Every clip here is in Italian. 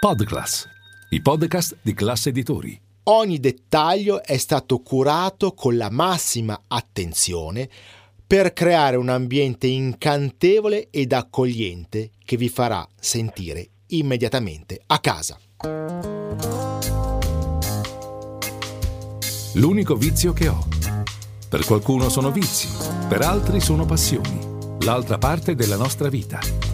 Podclass, i podcast di classe editori. Ogni dettaglio è stato curato con la massima attenzione per creare un ambiente incantevole ed accogliente che vi farà sentire immediatamente a casa. L'unico vizio che ho. Per qualcuno sono vizi, per altri sono passioni. L'altra parte della nostra vita.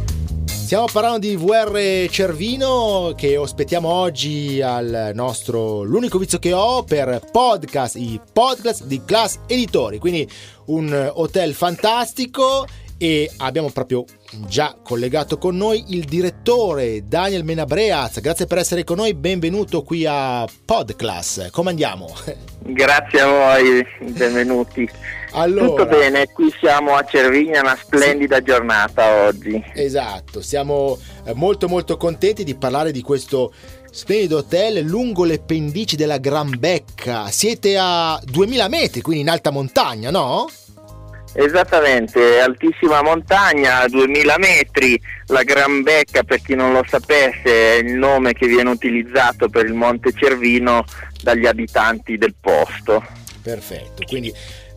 Stiamo parlando di VR Cervino che ospitiamo oggi al nostro L'unico vizio che ho per podcast, i podcast di Class Editori, quindi un hotel fantastico e abbiamo proprio già collegato con noi il direttore Daniel Menabreaz. Grazie per essere con noi, benvenuto qui a Podclass. Come andiamo? Grazie a voi, benvenuti. Allora, Tutto bene, qui siamo a Cervigna, una splendida sì. giornata oggi. Esatto, siamo eh, molto molto contenti di parlare di questo splendido hotel lungo le pendici della Gran Becca. Siete a 2000 metri, quindi in alta montagna, no? Esattamente, altissima montagna, 2000 metri, la Gran Becca per chi non lo sapesse è il nome che viene utilizzato per il Monte Cervino dagli abitanti del posto. Perfetto, quindi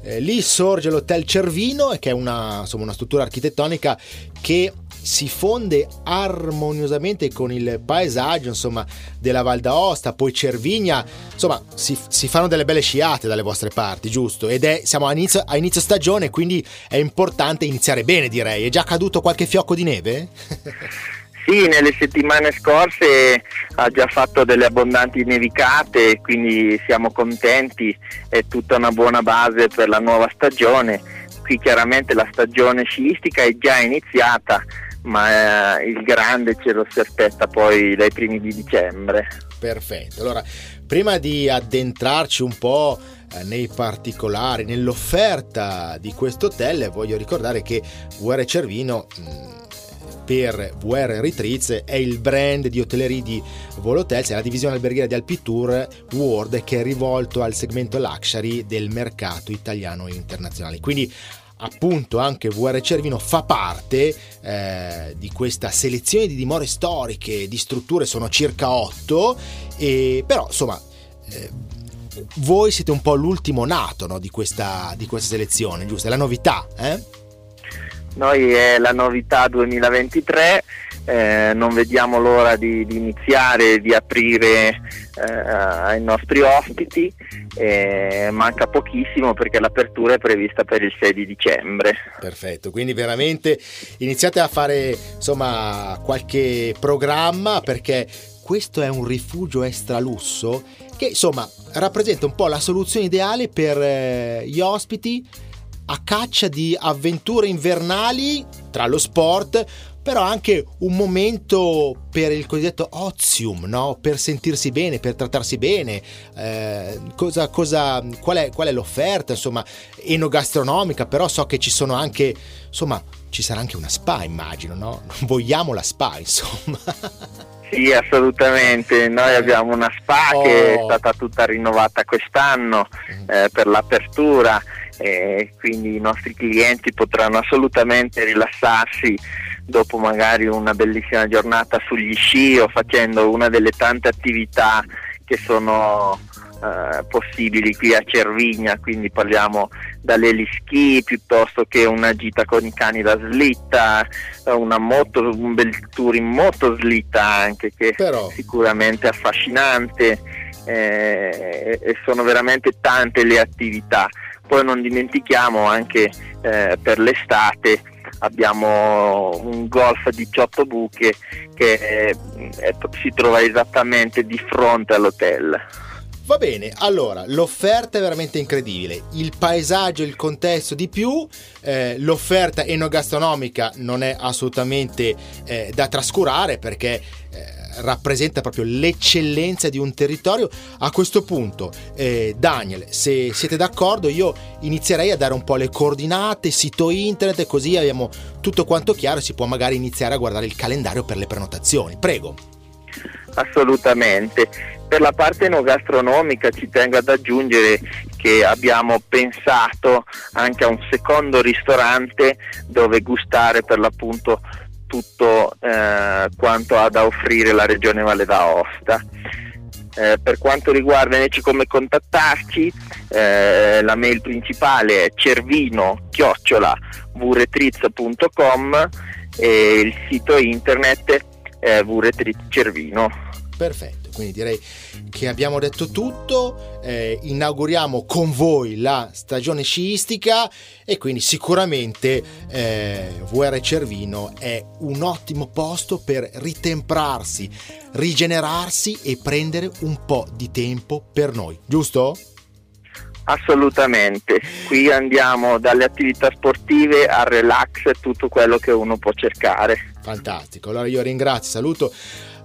eh, lì sorge l'Hotel Cervino, che è una, insomma, una struttura architettonica che si fonde armoniosamente con il paesaggio insomma, della Val d'Aosta, poi Cervigna, insomma si, si, fanno delle belle sciate dalle vostre parti, giusto? Ed è, siamo a inizio, a inizio stagione, quindi è importante iniziare bene direi. È già caduto qualche fiocco di neve? Sì, nelle settimane scorse ha già fatto delle abbondanti nevicate, quindi siamo contenti, è tutta una buona base per la nuova stagione. Qui chiaramente la stagione sciistica è già iniziata, ma eh, il grande ce lo si aspetta poi dai primi di dicembre. Perfetto, allora prima di addentrarci un po' eh, nei particolari, nell'offerta di questo hotel, voglio ricordare che VR Cervino... Per VR Retreats è il brand di hotellerie di Volotels, è la divisione alberghiera di Alpitour World che è rivolto al segmento luxury del mercato italiano e internazionale. Quindi appunto anche VR Cervino fa parte eh, di questa selezione di dimore storiche, di strutture sono circa 8, e, però insomma... Eh, voi siete un po' l'ultimo nato no, di, questa, di, questa, selezione, giusto? È la novità, eh? Noi è la novità 2023, eh, non vediamo l'ora di, di iniziare, di aprire eh, ai nostri ospiti, eh, manca pochissimo perché l'apertura è prevista per il 6 di dicembre. Perfetto, quindi veramente iniziate a fare insomma qualche programma perché questo è un rifugio extra lusso che insomma rappresenta un po' la soluzione ideale per eh, gli ospiti a caccia di avventure invernali tra lo sport, però anche un momento per il cosiddetto ozium, no? per sentirsi bene, per trattarsi bene. Eh, cosa, cosa, qual, è, qual, è, l'offerta? Insomma, enogastronomica, però so che ci sono anche, insomma, ci sarà anche una spa, immagino, no? Vogliamo la spa, insomma. Sì, assolutamente. Noi abbiamo una spa oh. che è stata tutta rinnovata quest'anno eh, per l'apertura e quindi i nostri clienti potranno assolutamente rilassarsi dopo magari una bellissima giornata sugli sci o facendo una delle tante attività che sono eh, possibili qui a Cervigna, quindi parliamo dall'elischi piuttosto che una gita con i cani da slitta, una moto, un bel tour in moto slitta anche che Però... sicuramente affascinante eh, e sono veramente tante le attività. Poi non dimentichiamo anche eh, per l'estate abbiamo un golf 18 buche che eh, si trova esattamente di fronte all'hotel. Va bene, allora l'offerta è veramente incredibile, il paesaggio, il contesto di più, eh, l'offerta enogastronomica non è assolutamente eh, da trascurare perché eh, rappresenta proprio l'eccellenza di un territorio. A questo punto, eh, Daniel, se siete d'accordo, io inizierei a dare un po' le coordinate, sito internet, così abbiamo tutto quanto chiaro e si può magari iniziare a guardare il calendario per le prenotazioni. Prego. Assolutamente. Per la parte enogastronomica ci tengo ad aggiungere che abbiamo pensato anche a un secondo ristorante dove gustare per l'appunto tutto eh, quanto ha da offrire la regione Valle d'Aosta. Eh, per quanto riguarda invece come contattarci, eh, la mail principale è cervino-vuretrizzo.com e il sito internet è vuretrizcervino. Perfetto, quindi direi che abbiamo detto tutto, eh, inauguriamo con voi la stagione sciistica e quindi sicuramente eh, VR Cervino è un ottimo posto per ritemprarsi, rigenerarsi e prendere un po' di tempo per noi, giusto? Assolutamente, qui andiamo dalle attività sportive al relax, tutto quello che uno può cercare. Fantastico, allora io ringrazio, saluto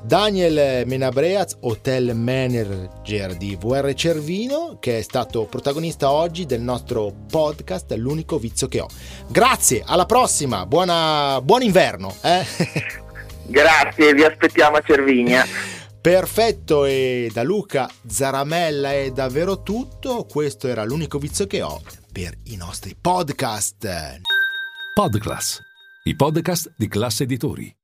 Daniel Menabreaz, hotel manager di VR Cervino, che è stato protagonista oggi del nostro podcast L'unico vizio che ho. Grazie, alla prossima, Buona, buon inverno. Eh? Grazie, vi aspettiamo a Cervinia. Perfetto e da Luca Zaramella è davvero tutto, questo era l'unico vizio che ho per i nostri podcast. Podclass, i podcast di classe editori.